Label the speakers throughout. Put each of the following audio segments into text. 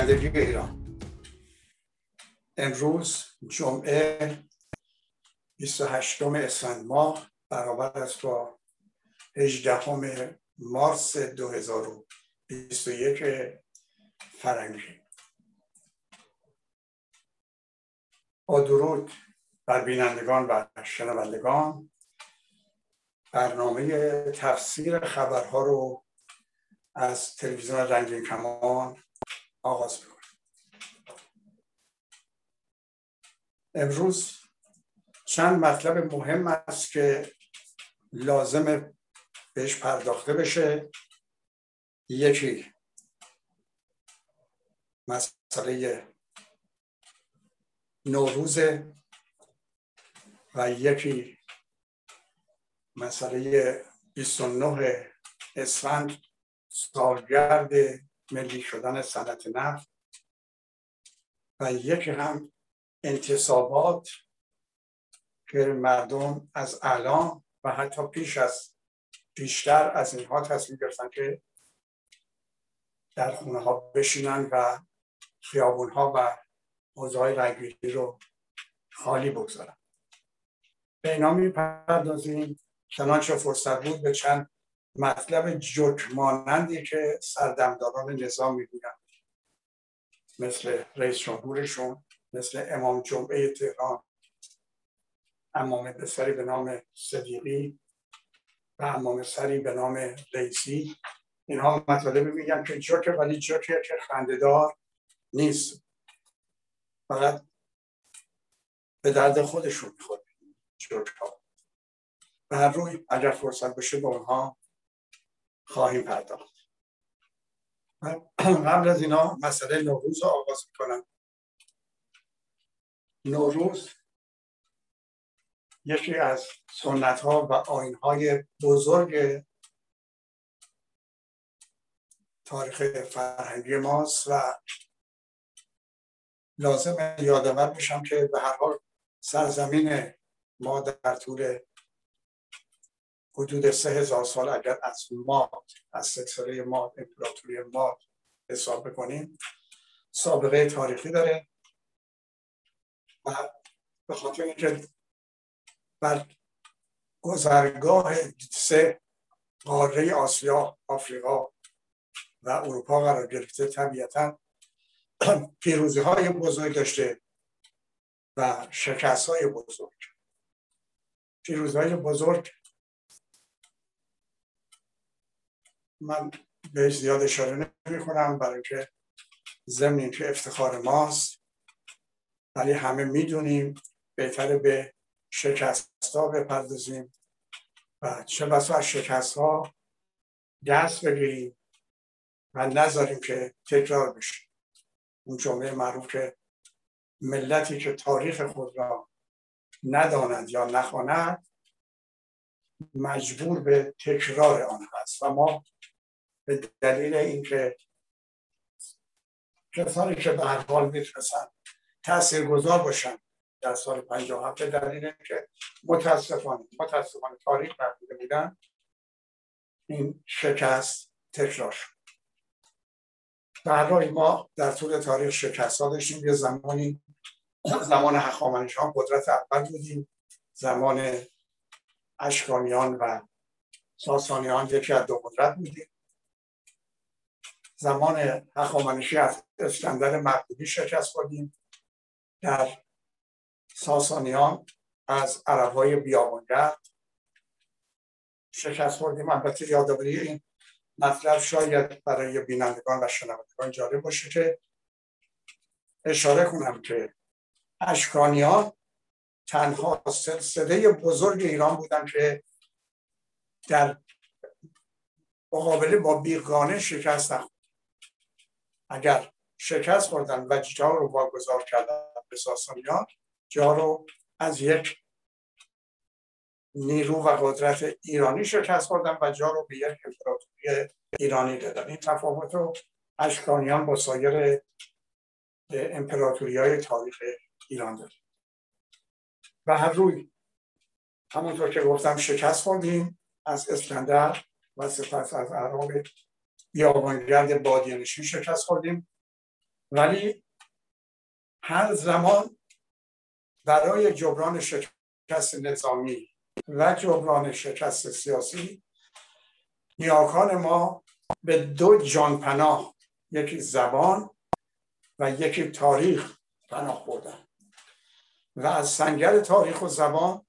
Speaker 1: پایندگی ایران. امروز جمعه 28 اسفند ماه برابر است با 18 مارس 2021 فرنگی. با درود بر بینندگان و شنوندگان برنامه تفسیر خبرها رو از تلویزیون رنگین کمان آغاز می‌کنیم امروز چند مطلب مهم است که لازم بهش پرداخته بشه. یکی مسئله نوروز و یکی مسئله 29 اسفند سالگرد ملی شدن صنعت نفت و یکی هم انتصابات که مردم از الان و حتی پیش از بیشتر از اینها تصمیم گرفتن که در خونه ها بشینن و خیابون ها و حوزه های رو خالی بگذارن. به اینا می‌پردازیم. چنانچه فرصت بود به چند مطلب جوک مانندی که سردمداران نظام می‌گویند مثل رئیس جمهورشون مثل امام جمعه تهران. امام بسری به نام صدیقی و امام سری به نام رئیسی اینها مطالبی میگن که جوک ولی جوک که خندهدار نیست. فقط به درد خودشون می‌خوره جوک ها به هر روی اگر فرصت بشه به اونها خواهیم پرداخت. قبل از اینا مسئله نوروز رو آغاز می‌کنم. نوروز یکی از سنت ها و آین های بزرگ تاریخ فرهنگی ماست و لازم یادآور میشم که به هر حال سرزمین ما در طول حدود سه هزار سال اگر از ما از سلسله ما امپراتوری ما حساب بکنیم سابقه تاریخی داره. و به خاطر اینکه بر گذرگاه سه قاره آسیا آفریقا و اروپا قرار گرفته طبیعتا پیروزی های بزرگ داشته و شکست های بزرگ. پیروزی های بزرگ من بهش زیاد اشاره نمی کنم برای که ضمن که افتخار ماست ولی همه می‌دونیم بهتره به شکست ها بپردازیم و چه بسا از شکست ها دست بگیریم و نذاریم که تکرار بشه. اون جمله معروف که ملتی که تاریخ خود را نداند یا نخواند مجبور به تکرار آن هست. و ما به دلیل اینکه کسانی که به هر حال می‌تونستن تأثیر گذار باشن در سال 57 به دلیل که متاسفانه متاسفانه تاریخ نبوده بودن این شکست تکرار شد. در ما در طول تاریخ شکست ها داشتیم. یه زمانی زمان هخامنشیان قدرت اول بودیم. زمان اشکانیان و ساسانیان یکی از دو قدرت بودیم. زمان هخامنشی اسکندر مقدونی شکست خوردیم در ساسانیان از عربهای بیابانگرد شکست خوردیم. البته یادآوری این مطلب شاید برای بینندگان و شنوندگان جالب باشه که اشاره کنم که اشکانیان تنها سلسله بزرگ ایران بودن که در مقابله با بیگانه شکست اگر شکست خوردن و جا رو واگذار کردن به ساسانیان جا رو از یک نیرو و قدرت ایرانی شکست خوردن و جا رو به یک امپراتوری ایرانی دادن. این تفاوت رو اشکانیان با سایر امپراتوری های تاریخ ایران داره. و هر روی همونطور که گفتم شکست خوردیم از اسکندر و سپس از عرب بیابانگرد بادیانشین شکست خوردیم. ولی هر زمان برای جبران شکست نظامی و جبران شکست سیاسی نیاکان ما به دو جان پناه یکی زبان و یکی تاریخ پناه بردن. و از سنگر تاریخ و زبان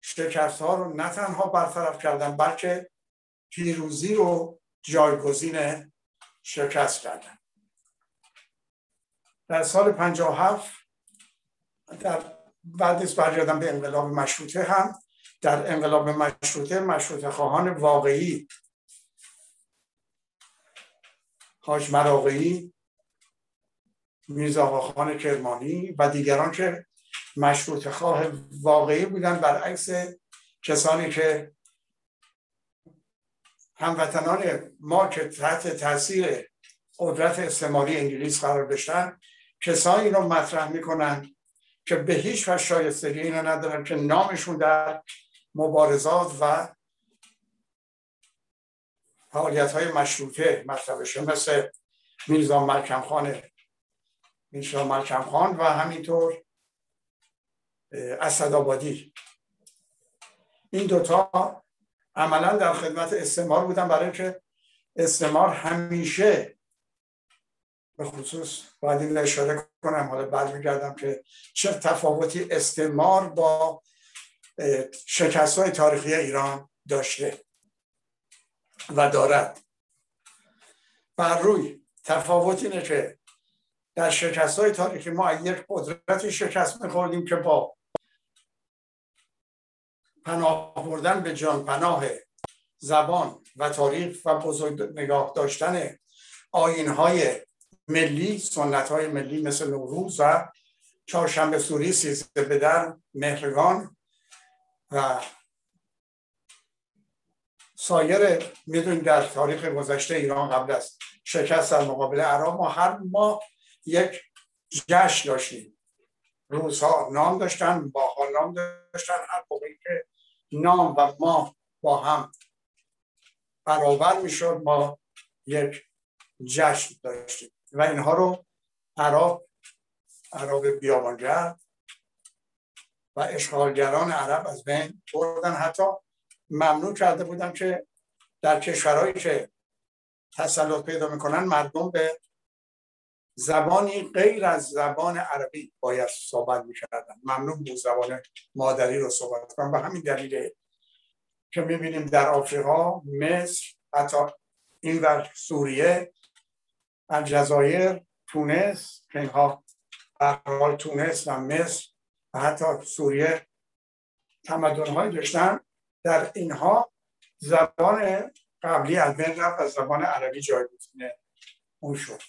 Speaker 1: شکست ها رو نه تنها برطرف کردن بلکه پیروزی رو جایگزین شکست کردن. در سال 57 در بعد از به انقلاب مشروطه هم. در انقلاب مشروطه مشروطه خواهان واقعی حاج مراقعی میرزا خان کرمانی و دیگران که مشروط خواه واقعی بودن برعکس کسانی که هموطنان ما که تحت تاثیر قدرت استعماری انگلیس قرار داشتن کسانی رو مطرح می‌کنن که به هیچ وجه شایستگی اینو ندارن که نامشون در مبارزات و فعالیت های مشروطه مطرح بشه. مثل میرزا ملکم خان میرزا ملکم خان و همینطور اسدآبادی. این دوتا عملا در خدمت استعمار بودن برای اینکه استعمار همیشه به خصوص باید این اشاره کنم حالا برمیگردم که چه تفاوتی استعمار با شکست های تاریخی ایران داشته و دارد. بر روی تفاوت اینه که در شکست های تاریخی ما یک قدرتی شکست میخوردیم که با پناه بردن به جان پناه زبان و تاریخ و بزرگ نگاه داشتن آین های ملی سنت های ملی مثل نوروز و چهارشنبه سوری سیزده به مهرگان و سایر می‌دونید در تاریخ گذشته ایران قبل از شکست در مقابل عراق ما هر ما یک جشن داشتیم. روزها نام داشتن باها نام داشتن هر موقعی که نام و ما با هم برابر می‌شد. ما یک جشن داشتیم و اینها رو عرب عرب بیابانگرد و اشغالگران عرب از بین بردن. حتی ممنوع کرده بودن که در کشورهایی که تسلط پیدا می‌کنن مردم به زبانی غیر از زبان عربی باید صحبت می‌کردن. ممنوع بود زبان مادری رو صحبت کنن به همین دلیل که می‌بینیم در آفریقا مصر حتی این ور سوریه الجزایر تونس که اینها حال تونس و مصر و حتی سوریه تمدن داشتن. در اینها زبان قبلی از بین رفت از زبان عربی جایگزین اون شد.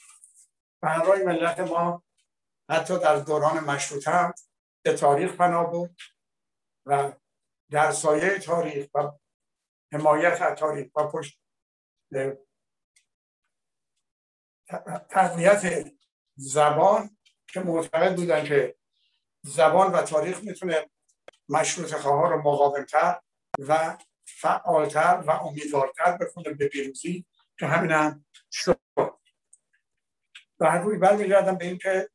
Speaker 1: برای ملت ما حتی در دوران مشروط هم به تاریخ پناه بود و در سایه تاریخ و حمایت از تاریخ و پشت تقویت زبان که معتقد بودن که زبان و تاریخ می‌تونه مشروط خواه رو مقاومتر و فعالتر و امیدوارتر بکنه به پیروزی که همین هم شد. و هر روی برمیگردم به اینکه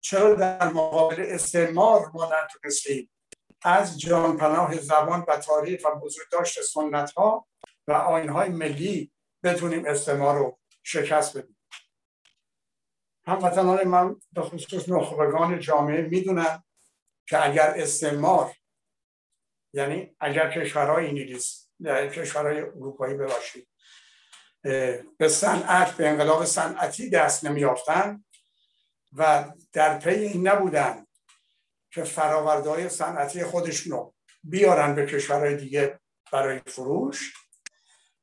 Speaker 1: چرا در مقابل استعمار ما نتونستیم از جان پناه زبان و تاریخ و بزرگداشت سنت ها و آین های ملی بتونیم استعمار رو شکست بدیم. هموطنان من به خصوص نخبگان جامعه می‌دونن که اگر استعمار یعنی اگر کشورهای انگلیس کشورهای اروپایی بباشید به صنعت به انقلاب صنعتی دست نمیافتن و در پی این نبودن که فراورده های صنعتی خودشونو بیارن به کشورهای دیگه برای فروش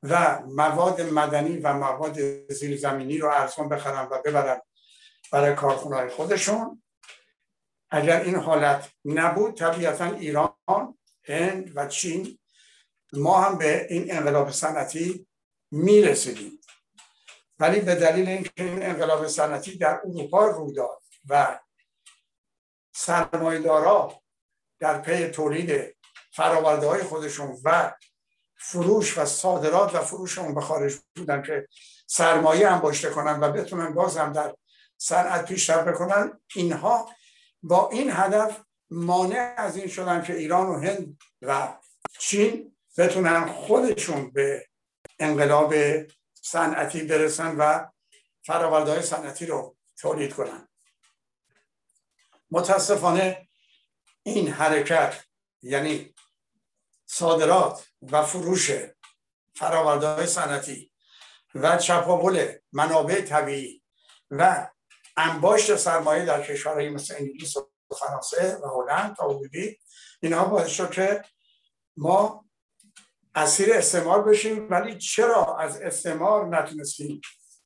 Speaker 1: و مواد مدنی و مواد زیرزمینی رو ارزان بخرن و ببرن برای کارخونه خودشون. اگر این حالت نبود طبیعتا ایران هند و چین ما هم به این انقلاب صنعتی می‌رسیدیم. ولی به دلیل اینکه این انقلاب صنعتی در اروپا رو داد و سرمایدارا در پی تولید فراورده های خودشون و فروش و صادرات و فروش اون به خارج بودن که سرمایه هم باشته کنن و بتونن باز هم در صنعت پیشرفت بکنن اینها با این هدف مانع از این شدن که ایران و هند و چین بتونن خودشون به انقلاب صنعتی برسن و های صنعتی رو تولید کنن. متاسفانه این حرکت یعنی صادرات و فروش های صنعتی و چپاول منابع طبیعی و انباشت سرمایه در کشورهایی مثل انگلیس و فرانسه و هلند تا حدودی اینها باعث شد که ما اسیر استعمار بشیم. ولی چرا از استعمار نتونستیم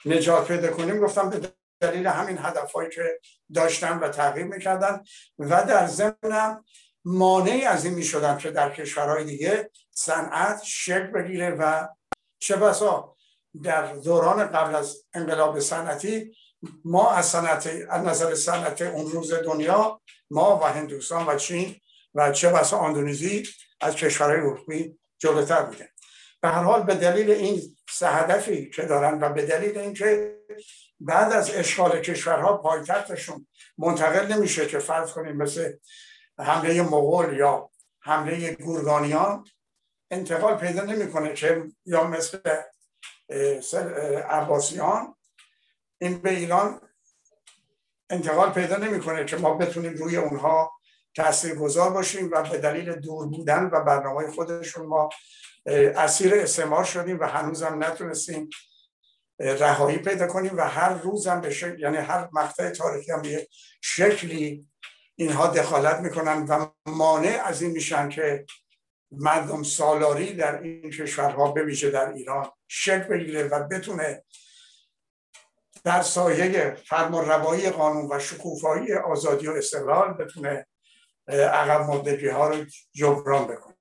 Speaker 1: نجات پیدا کنیم؟ گفتم به دلیل همین هدفهایی که داشتن و تغییر می‌کردن. و در ضمنم مانعی از این می‌شدن که در کشورهای دیگه صنعت شکل بگیره و چه بسا در دوران قبل از انقلاب صنعتی ما از صنعت از نظر صنعت اون روز دنیا ما و هندوستان و چین و چه بسا اندونزی از کشورهای اروپایی جلوتر بوده. به هر حال به دلیل این سه هدفی که دارن و به دلیل اینکه بعد از اشغال کشورها پایتختشون منتقل نمیشه که فرض کنیم مثل حمله مغول یا حمله گورگانیان انتقال پیدا نمی‌کنه که یا مثل عباسیان این به ایران انتقال پیدا نمی‌کنه که ما بتونیم روی اونها تاثیر گذار باشیم و به دلیل دور بودن و برنامه خودشون ما اسیر استعمار شدیم و هنوزم نتونستیم رهایی پیدا کنیم و هر روزم به شکل یعنی هر مقطع تاریخی هم به شکلی اینها دخالت می‌کنن و مانع از این میشن که مردم سالاری در این کشورها به ویژه در ایران شکل بگیره و بتونه در سایه فرمان روایی قانون و شکوفایی آزادی و استقلال بتونه عقب ماندگی ها رو جبران بکنه.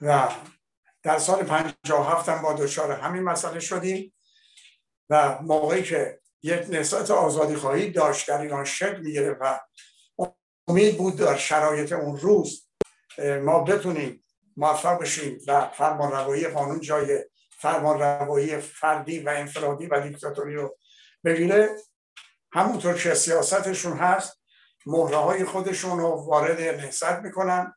Speaker 1: و در سال 57 هم با دچار همین مسئله شدیم و موقعی که یک نسبت آزادی خواهی داشت در ایران شکل می‌گیره و امید بود در شرایط اون روز ما بتونیم موفق بشیم و فرمان روایی قانون جای فرمان روایی فردی و انفرادی و دیکتاتوری رو بگیره. همونطور که سیاستشون هست مهره های خودشون رو وارد نهست می‌کنن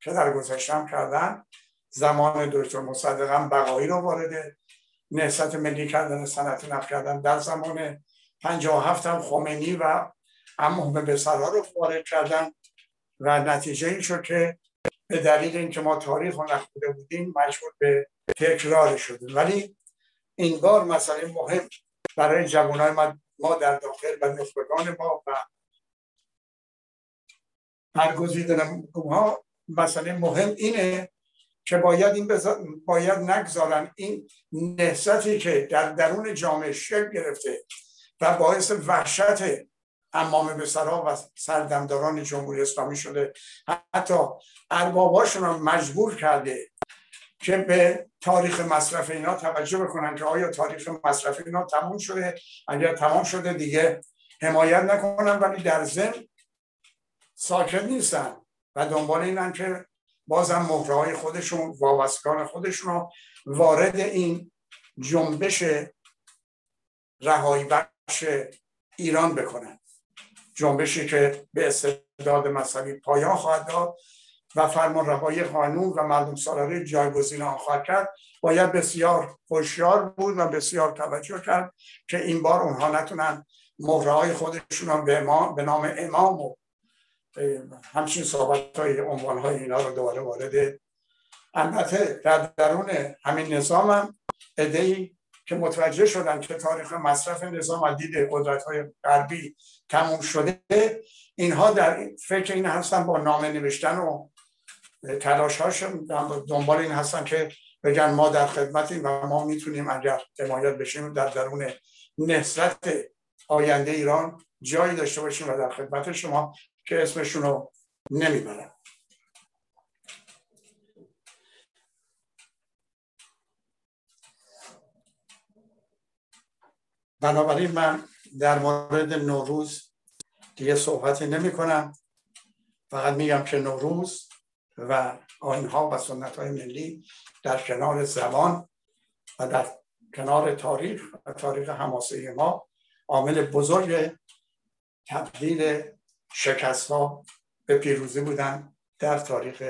Speaker 1: که در گذشتم کردن زمان دکتر مصدقم بقایی رو وارد نهست ملی کردن صنعت نفت کردن. در زمان 57 هم خمینی و امام بسرا رو وارد کردن و نتیجه این شد که به دلیل اینکه ما تاریخ رو بودیم مجبور به تکرار شدیم. ولی این بار مسئله مهم برای جوانای ما در داخل و نخبگان ما و برگزیدن ها مسئله مهم اینه که باید این باید نگذارن این نهضتی که در درون جامعه شکل گرفته و باعث وحشت امام بسرا و سردمداران جمهوری اسلامی شده. حتی ارباباشون رو مجبور کرده که به تاریخ مصرف اینا توجه بکنن که آیا تاریخ مصرف اینا تموم شده؟ اگر تمام شده دیگه حمایت نکنن ولی در ضمن ساکت نیستن و دنبال اینن که بازم مهره های خودشون وابستگان خودشون رو وارد این جنبش رهایی بخش ایران بکنن. جنبشی که به استعداد مذهبی پایان خواهد داد و فرمان روایی قانون و مردم سالاری جایگزین آن خواهد کرد. باید بسیار هوشیار بود و بسیار توجه کرد که این بار اونها نتونن مهره های خودشون به, به نام امام و همچین صحبت های عنوان های اینا رو دوباره وارد البته در درون همین نظام هم ادهی که متوجه شدن که تاریخ مصرف نظام از دید قدرت های غربی تموم شده اینها در فکر این هستن با نامه نوشتن و تلاش هاشون دنبال این هستن که بگن ما در خدمتیم و ما می‌تونیم اگر حمایت بشیم در درون نهضت آینده ایران جایی داشته باشیم و در خدمت شما که اسمشون رو نمی‌برن بنابراین من در مورد نوروز دیگه صحبتی نمی کنم فقط میگم که نوروز و آینها و سنت های ملی در کنار زبان و در کنار تاریخ و تاریخ حماسه ما عامل بزرگ تبدیل شکست ها به پیروزی بودن در تاریخ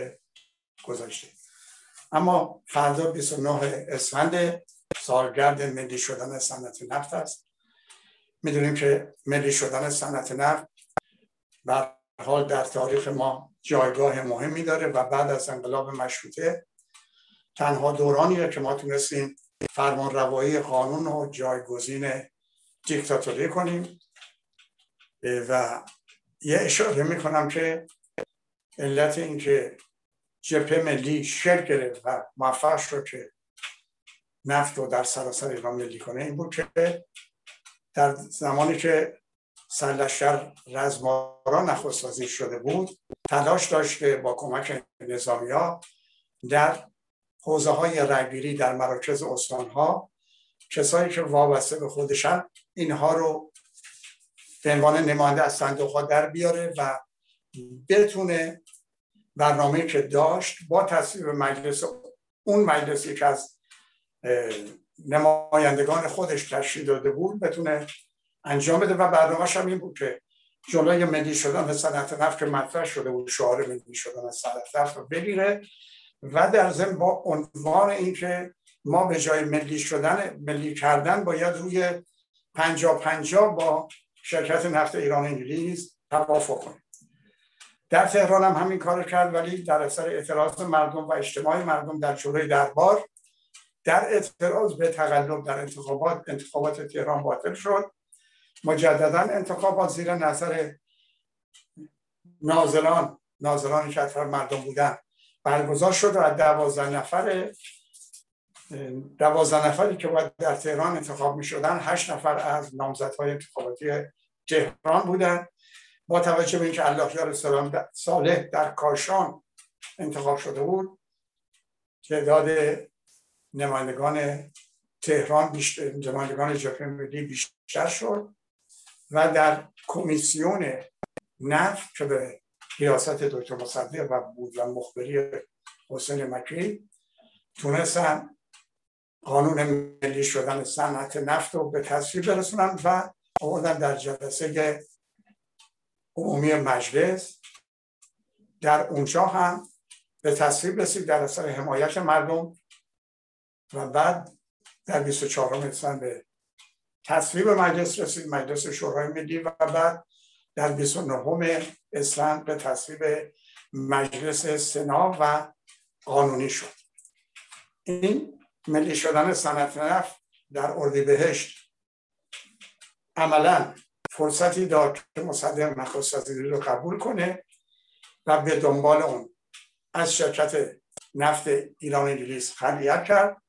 Speaker 1: گذشته. اما فردا 29 اسفند سالگرد ملی شدن صنعت نفت است. می‌دونیم که ملی شدن صنعت نفت بر حال در تاریخ ما جایگاه مهمی داره و بعد از انقلاب مشروطه تنها دورانیه که ما تونستیم فرمان روایی قانون و جایگزین دیکتاتوری کنیم. و یه اشاره می‌کنم که علت اینکه جبهه ملی شکل گرفت و موفق شد که نفت رو در سراسر ایران ملی کنه این بود که در زمانی که سرلشکر رزمارا نخستوزی شده بود تلاش داشت که با کمک نظامی ها در حوزه های رگیری در مراکز استان ها کسایی که وابسته به خودشن اینها رو به عنوان نماینده از صندوق ها در بیاره و بتونه برنامه که داشت با تصویب مجلس اون مجلسی که از نمایندگان خودش تشکیل داده بود بتونه انجام بده و برنامهش هم این بود که جلوی ملی شدن صنعت نفت که مطرح شده بود شعار ملی شدن صنعت نفت رو بگیره و در ضمن با عنوان اینکه ما به جای ملی شدن ملی کردن باید روی پنجا پنجا با شرکت نفت ایران انگلیس توافق کنیم. در تهران هم همین کار کرد ولی در اثر اعتراض مردم و اجتماع مردم در جلوی دربار در اعتراض به تقلب در انتخابات انتخابات تهران باطل شد. مجددا انتخابات زیر نظر ناظران ناظران که مردم بودن. برگزار شد و از دوازده نفر دوازده نفری که باید در تهران انتخاب می شدن هشت نفر از نامزدهای انتخاباتی تهران بودن. با توجه به اینکه الله یار سلام صالح در کاشان انتخاب شده بود تعداد نمایندگان تهران نمایندگان جبهه ملی بیشتر شد و در کمیسیون نفت که به ریاست دکتر مصدق و بود و مخبری حسین مکی تونستن قانون ملی شدن صنعت نفت رو به تصویب برسونن و آوردن در جلسه عمومی مجلس در اونجا هم به تصویب رسید در اثر حمایت مردم و بعد در 24 اسفند به تصویب مجلس رسید مجلس شورای ملی و بعد در 29 اسفند به تصویب مجلس سنا و قانونی شد. این ملی شدن صنعت نفت در اردیبهشت عملا فرصتی داد که مصدق نخست رو قبول کنه و به دنبال اون از شرکت نفت ایران انگلیس خلیت کرد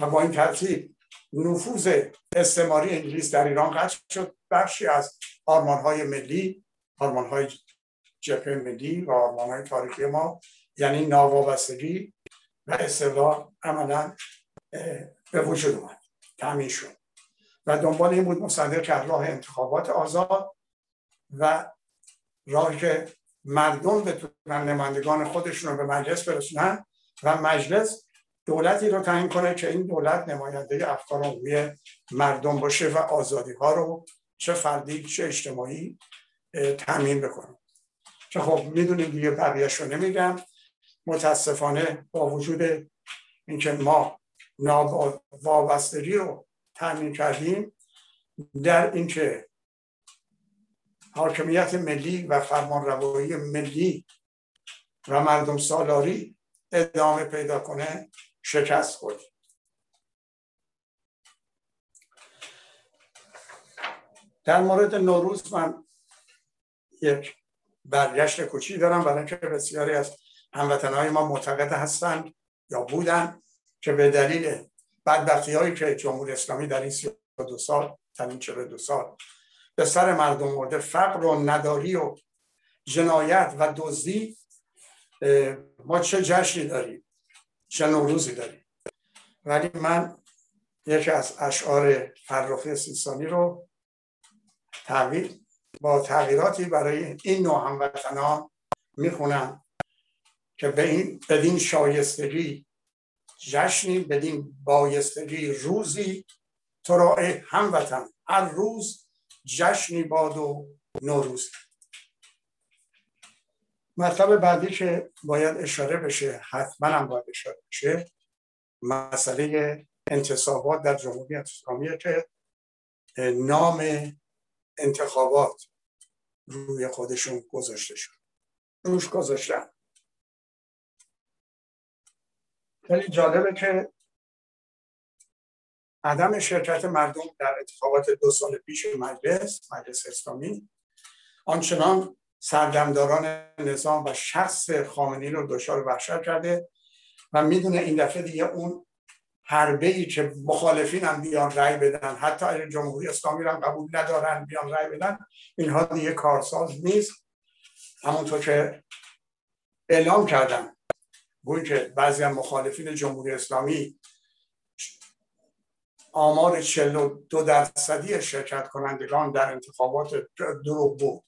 Speaker 1: و با این ترتیب نفوذ استعماری انگلیس در ایران قطع شد. بخشی از آرمان های ملی آرمان های جبهه ملی و آرمان های تاریخی ما یعنی ناوابستگی و استقلال عملا به وجود اومد. تامین شد. و دنبال این بود مصدق کرد راه انتخابات آزاد و راهی که مردم بتونن نمایندگان خودشون رو به مجلس برسونن و مجلس دولتی رو تعیین کنه که این دولت نماینده افکار عمومی مردم باشه و آزادی ها رو چه فردی چه اجتماعی تامین بکنه. که خب می‌دونیم دیگه بقیهش رو نمیگم. متاسفانه با وجود اینکه ما وابستگی رو تامین کردیم در اینکه حاکمیت ملی و فرمان روایی ملی و مردم سالاری ادامه پیدا کنه شکست خورد. در مورد نوروز من یک برگشت کوچی دارم برای اینکه بسیاری از هموطنهای ما معتقد هستند یا بودن که به دلیل بدبختی هایی که جمهوری اسلامی در این دو سال در این دو سال به سر مردم مورد فقر و نداری و جنایت و دزدی ما چه جشنی داریم؟ چه نوروزی داریم؟ ولی من یکی از اشعار فرخی سیستانی رو تغییر با تغییراتی برای این نوع هموطنان می‌خونم که به این بدین شایستگی جشنی بدین بایستگی روزی تو را هموطن. هر روز جشنی باد و نوروز. مطلب بعدی که باید اشاره بشه حتما هم باید اشاره بشه مسئله انتصابات در جمهوری اسلامی که نام انتخابات روی خودشون گذاشته شد. روش گذاشتن. خیلی جالبه که عدم شرکت مردم در انتخابات دو سال پیش مجلس مجلس اسلامی آنچنان سردمداران نظام و شخص خامنی رو دچار وحشت کرده و می‌دونه این دفعه دیگه اون حربه ای که مخالفین هم بیان رأی بدن حتی اگر جمهوری اسلامی رو قبول ندارن بیان رأی بدن اینها دیگه کارساز نیست. همونطور که اعلام کردن گوی که بعضی هم مخالفین جمهوری اسلامی آمار 42 درصدی شرکت کنندگان در انتخابات دروغ بود.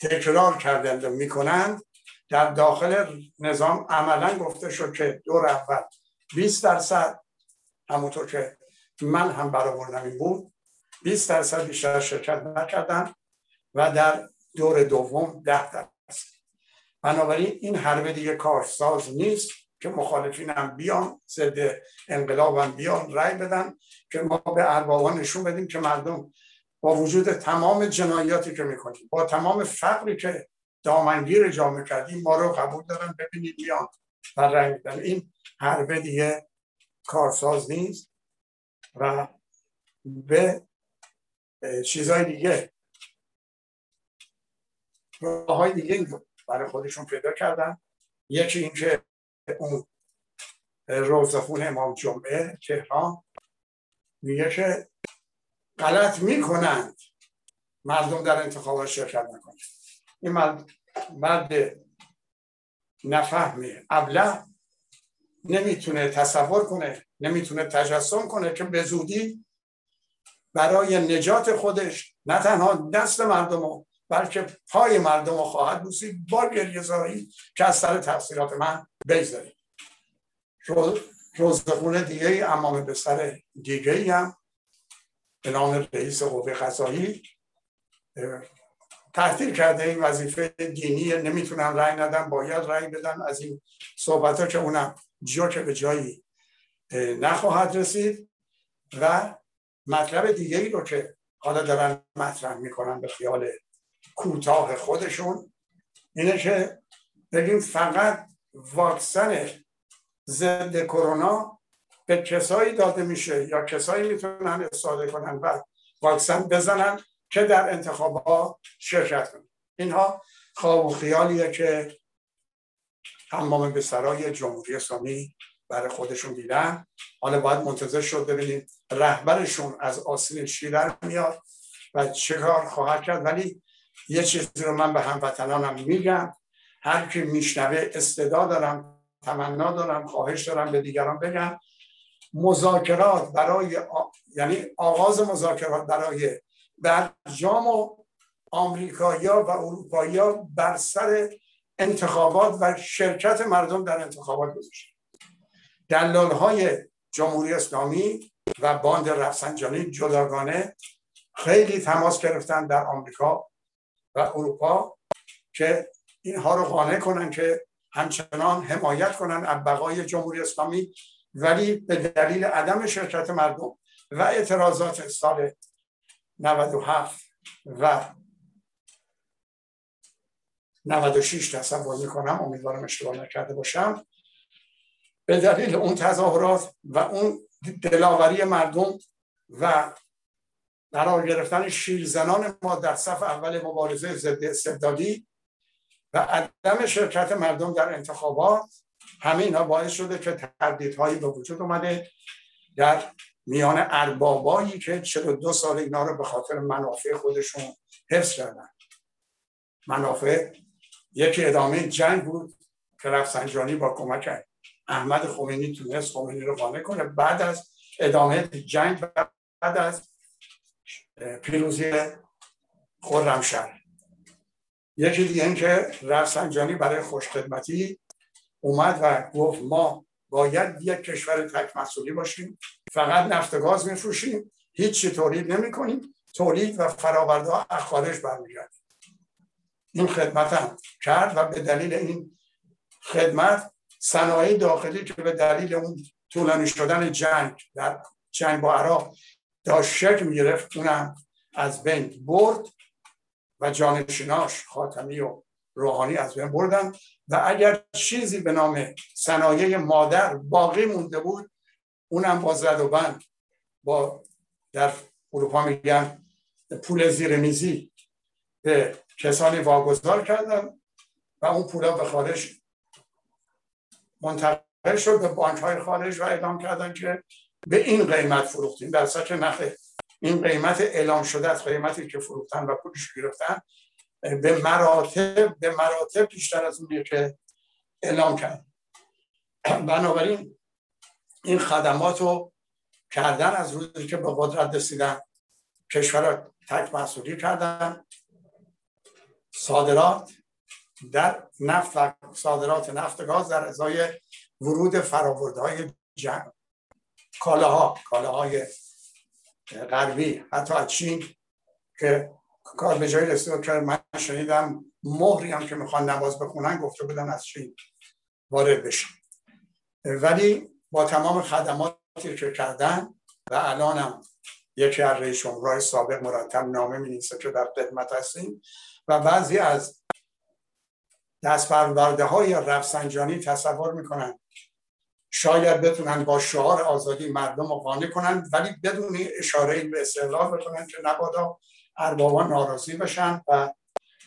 Speaker 1: تکرار کردند و می‌کنند. در داخل نظام عملا گفته شد که دور اول 20 درصد همونطور که من هم برآوردم این بود 20 درصد بیشتر شرکت نکردن و در دور دوم 10 درصد. بنابراین این حربه دیگه کارساز نیست که مخالفین هم بیان ضد انقلاب هم بیان رای بدن که ما به اربابان نشون بدیم که مردم با وجود تمام جنایاتی که می‌کنیم با تمام فقری که دامنگیر جامعه کردیم ما رو قبول دارن ببینید بیان و رای میدن. این حربه دیگه کارساز نیست و به چیزهای دیگه راه های دیگه برای خودشون پیدا کردن. یکی اینکه اون روزخون امام جمعه تهران میگه که غلط می‌کنند مردم در انتخابات شرکت نکنند این مرد نفهمی. ابله نمی‌تونه تصور کنه نمی‌تونه تجسم کنه که به زودی برای نجات خودش نه تنها دست مردم رو بلکه پای مردم رو خواهد بوسید. با گریزایی که از سر تفسیرات من بگذارید روزخونه دیگه امام به سر دیگه هم به نام رئیس قوه قضایی تحتیل کرده این وظیفه دینی. نمی‌تونن رأی ندن باید رأی بدن از این صحبت ها که اونم جا که به جایی نخواهد رسید و مطلب دیگه ای رو که حالا دارن مطرح می‌کنن به خیال کوتاه خودشون. اینه که بگیم فقط واکسن ضد کرونا به کسایی داده میشه یا کسایی می‌تونن استفاده کنن و واکسن بزنن که در انتخابات شرکت کنن. اینها خواب و خیالیه که تمام به سرای جمهوری اسلامی برای خودشون دیدن. حالا باید منتظر شد ببینیم رهبرشون از آسین چی در میاد و چه کار خواهد کرد. ولی یه چیزی رو من به هموطنانم میگم. هر کی میشنوه استعداد دارم تمنا دارم خواهش دارم به دیگران بگم. مذاکرات برای آ... یعنی آغاز مذاکرات برای برجام و آمریکایا و اروپایا بر سر انتخابات و شرکت مردم در انتخابات گذاشت دلال های جمهوری اسلامی و باند رفسنجانی جداگانه خیلی تماس گرفتن در آمریکا. و اروپا که اینها رو قانع کنن که همچنان حمایت کنن از بقای جمهوری اسلامی ولی به دلیل عدم شرکت مردم و اعتراضات سال 97 و 96 تصور می‌کنم امیدوارم اشتباه نکرده باشم. به دلیل اون تظاهرات و اون دلاوری مردم و قرار گرفتن شیرزنان ما در صف اول مبارزه ضد استبدادی و عدم شرکت مردم در انتخابات همه اینا باعث شده که تردیدهایی به وجود اومده در میان اربابایی که 42 سال اینا رو به خاطر منافع خودشون حفظ کردن. منافع یکی ادامه جنگ بود که رفسنجانی با کمک احمد خمینی تونست خمینی رو قانع کنه. بعد از ادامه جنگ بعد از پیروزی خرمشهر یکی دیگه این که رفسنجانی برای خوشخدمتی اومد و گفت ما باید یک کشور تک مسئولی باشیم. فقط نفت گاز میفروشیم. هیچی تولید نمی کنیم تولید و فراورده ها از خارج برمیگرد این خدمت کرد و به دلیل این خدمت صنایع داخلی که به دلیل اون طولانی شدن جنگ در جنگ با عراق داشت شکل می‌گرفت اونم از بین برد و جانشیناش خاتمی و روحانی از بین بردن. و اگر چیزی به نام صنایع مادر باقی مونده بود اونم با زد و بند با در اروپا میگن پول زیر میزی به کسانی واگذار کردن و اون پولا به خارج منتقل شد به بانک های خارج و اعلام کردن که به این قیمت فروختیم. در که نخه این قیمت اعلام شده از قیمتی که فروختن و پولش گرفتن به مراتب به مراتب بیشتر از اونیه که اعلام کرد بنابراین این خدمات رو کردن از روزی که به قدرت رسیدن کشور تک محصولی کردن. صادرات در نفت و صادرات نفت گاز در ازای ورود فراورده های جنگ کالاها کالاهای غربی حتی از چین که کار به جایی رسید که من شنیدم مهری هم که می‌خوان نماز بخونن گفته بودن از چین وارد بشه ولی با تمام خدماتی که کردن و الانم یکی از رئیس جمهورهای سابق مرتب نامه می که در خدمت هستیم و بعضی از دستپرورده های رفسنجانی تصور می‌کنن شاید بتونن با شعار آزادی مردم رو قانع کنن ولی بدون اشاره به استقلال بکنن که نبادا اربابان ناراضی بشن و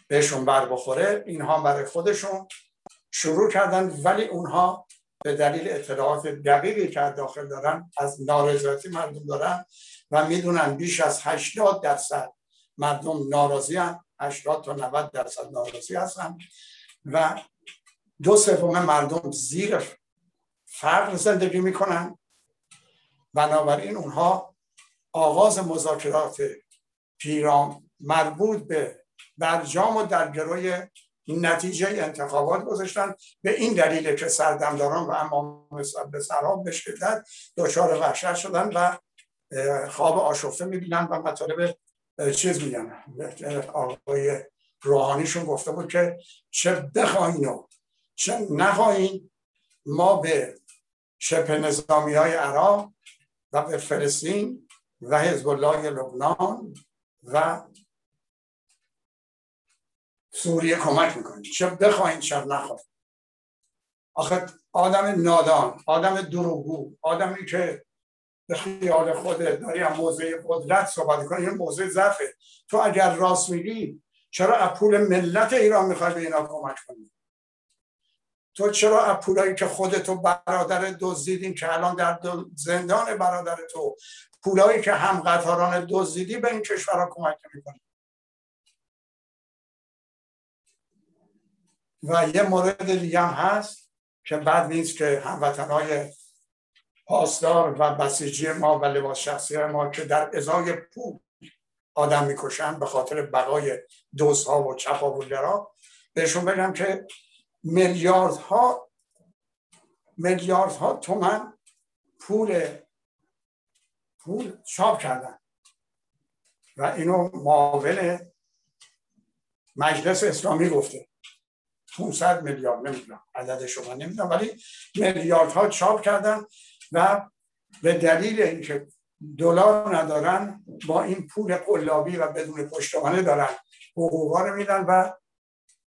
Speaker 1: بهشون بر بخوره. اینها برای خودشون شروع کردن ولی اونها به دلیل اطلاعات دقیقی که داخل دارن از نارضایتی مردم دارن و می‌دونن بیش از 80 درصد مردم ناراضی هم 80 تا 90 درصد ناراضی هستن و دو سوم مردم زیر فقر زندگی می‌کنن. بنابراین اونها آغاز مذاکرات پیرام مربوط به برجام و در گروی نتیجه انتخابات گذاشتن. به این دلیل که سردمداران و امام به سراب به شدت دچار وحشت شدن و خواب آشفته می‌بینن و مطالب چیز میگن. آقای روحانیشون گفته بود که چه بخواین و چه نخواهین ما به شبه نظامی های عراق و فلسطین و حزب الله لبنان و سوریه کمک می‌کنیم چه بخواین چه نخواهید آخه آدم نادان آدم دروغگو آدمی که به خیال خوده داری هم موضوع قدرت صحبت کنی این موضوع ضعفه. تو اگر راست میگی چرا از پول ملت ایران می‌خوای به اینا کمک کنی؟ تو چرا پولایی که خودتو برادر دزدیدین که الان در زندان برادر تو پولایی که هم قطاران دزدیدی به این کشورها کمک می‌کنی؟ و یه مورد دیگه هم هست که بعد نیست که هموطنهای پاسدار و بسیجی ما و لباس شخصی ما که در ازای پول آدم می‌کشن به خاطر بقای دوزها و چپاولگرا بهشون بگم که میلیاردها میلیاردها تومن پول پول چاپ کردن. و اینو معاون مجلس اسلامی گفته. 500 میلیارد نمی‌دونم عدد شما نمی‌دونم ولی میلیاردها چاپ کردن و به دلیل اینکه دلار ندارن با این پول قلابی و بدون پشتوانه دارن حقوقا رو میدن و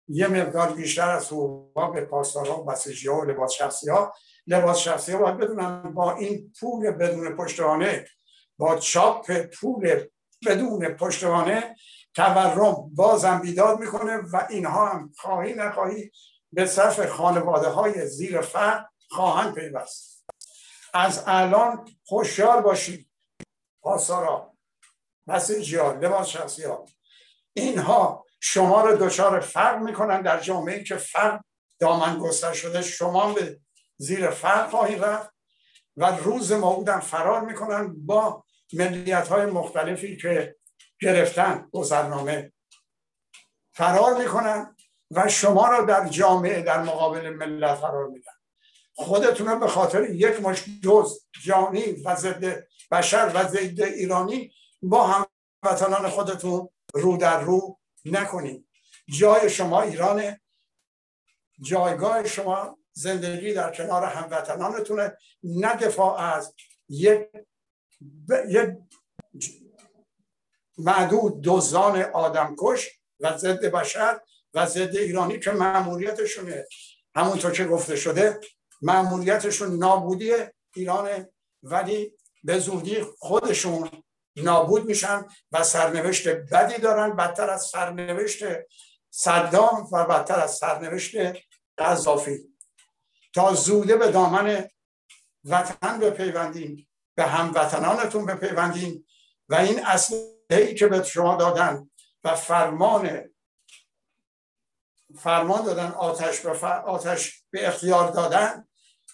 Speaker 1: یه مقدار بیشتر از حقوقا به پاسدارا و بسیجی ها و لباس شخصی ها. لباس شخصی ها باید بدونن با این پول بدون پشتوانه با چاپ پول بدون پشتوانه تورم بازم بیداد می‌کنه و اینها هم خواهی نخواهی به صرف خانواده های زیر فقر خواهند پیوست. از الان خوشیار باشید. پاسارا مسیجی ها لباس شخصی ها اینها شما رو دچار فرق می‌کنن در جامعه که فرق دامن گستر شده. شما به زیر فرق خواهید رفت و روز موعودم فرار می‌کنن با ملیت های مختلفی که گرفتن گذرنامه. فرار می‌کنن و شما را در جامعه در مقابل ملت قرار میدن. خودتون به خاطر یک مش دوز جانی و ضد بشر و ضد ایرانی با هم وطنان خودتون رو در رو نکنید جای شما ایرانه. جایگاه شما زندگی در کنار هموطنانتونه. نه دفاع از یک یک معدود دوزان آدمکش و ضد بشر و ضد ایرانی که معمولیتشونه همونطور که گفته شده معمولیتشون نابودی ایرانه ولی به زودی خودشون نابود میشن و سرنوشت بدی دارن بدتر از سرنوشت صدام و بدتر از سرنوشت قذافی. تا زوده به دامن وطن بپیوندیم به هموطنانتون بپیوندیم و این اصلی که به شما دادن و فرمان فرمان دادن آتش به, آتش به اختیار دادن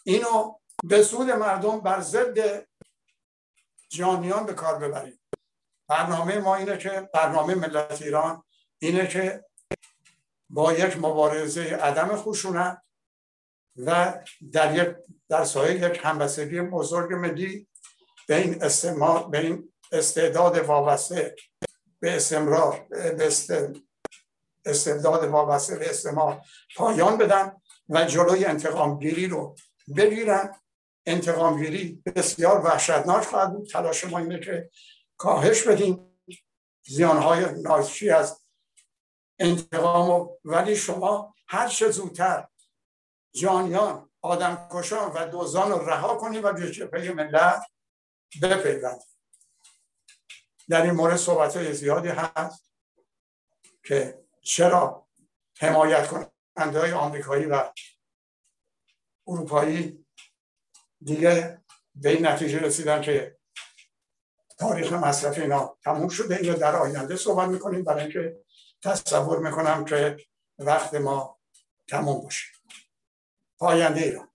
Speaker 1: اینو به سود مردم بر ضد جانیان به کار ببریم. برنامه ما اینه که برنامه ملت ایران اینه که با یک مبارزه عدم خشونت و در یک در سایه یک همبستگی بزرگ ملی به این استعمال به این استعداد وابسته به استمرار به استعداد وابسته به استعمال پایان بدن و جلوی انتقام گیری رو بگیرن. انتقام گیری بسیار وحشتناک خواهد بود. تلاش ما اینه که کاهش بدیم زیانهای ناشی از انتقام ولی شما هر چه زودتر جانیان آدمکشان و دوزان رو رها کنید و به جبهه ملت بپیوند در این مورد صحبت های زیادی هست که چرا حمایت کننده های آمریکایی و اروپایی دیگه به این نتیجه رسیدن که تاریخ مصرف اینا تموم شده. اینو در آینده صحبت می‌کنیم. برای اینکه تصور می‌کنم که وقت ما تموم باشه. پاینده ایران.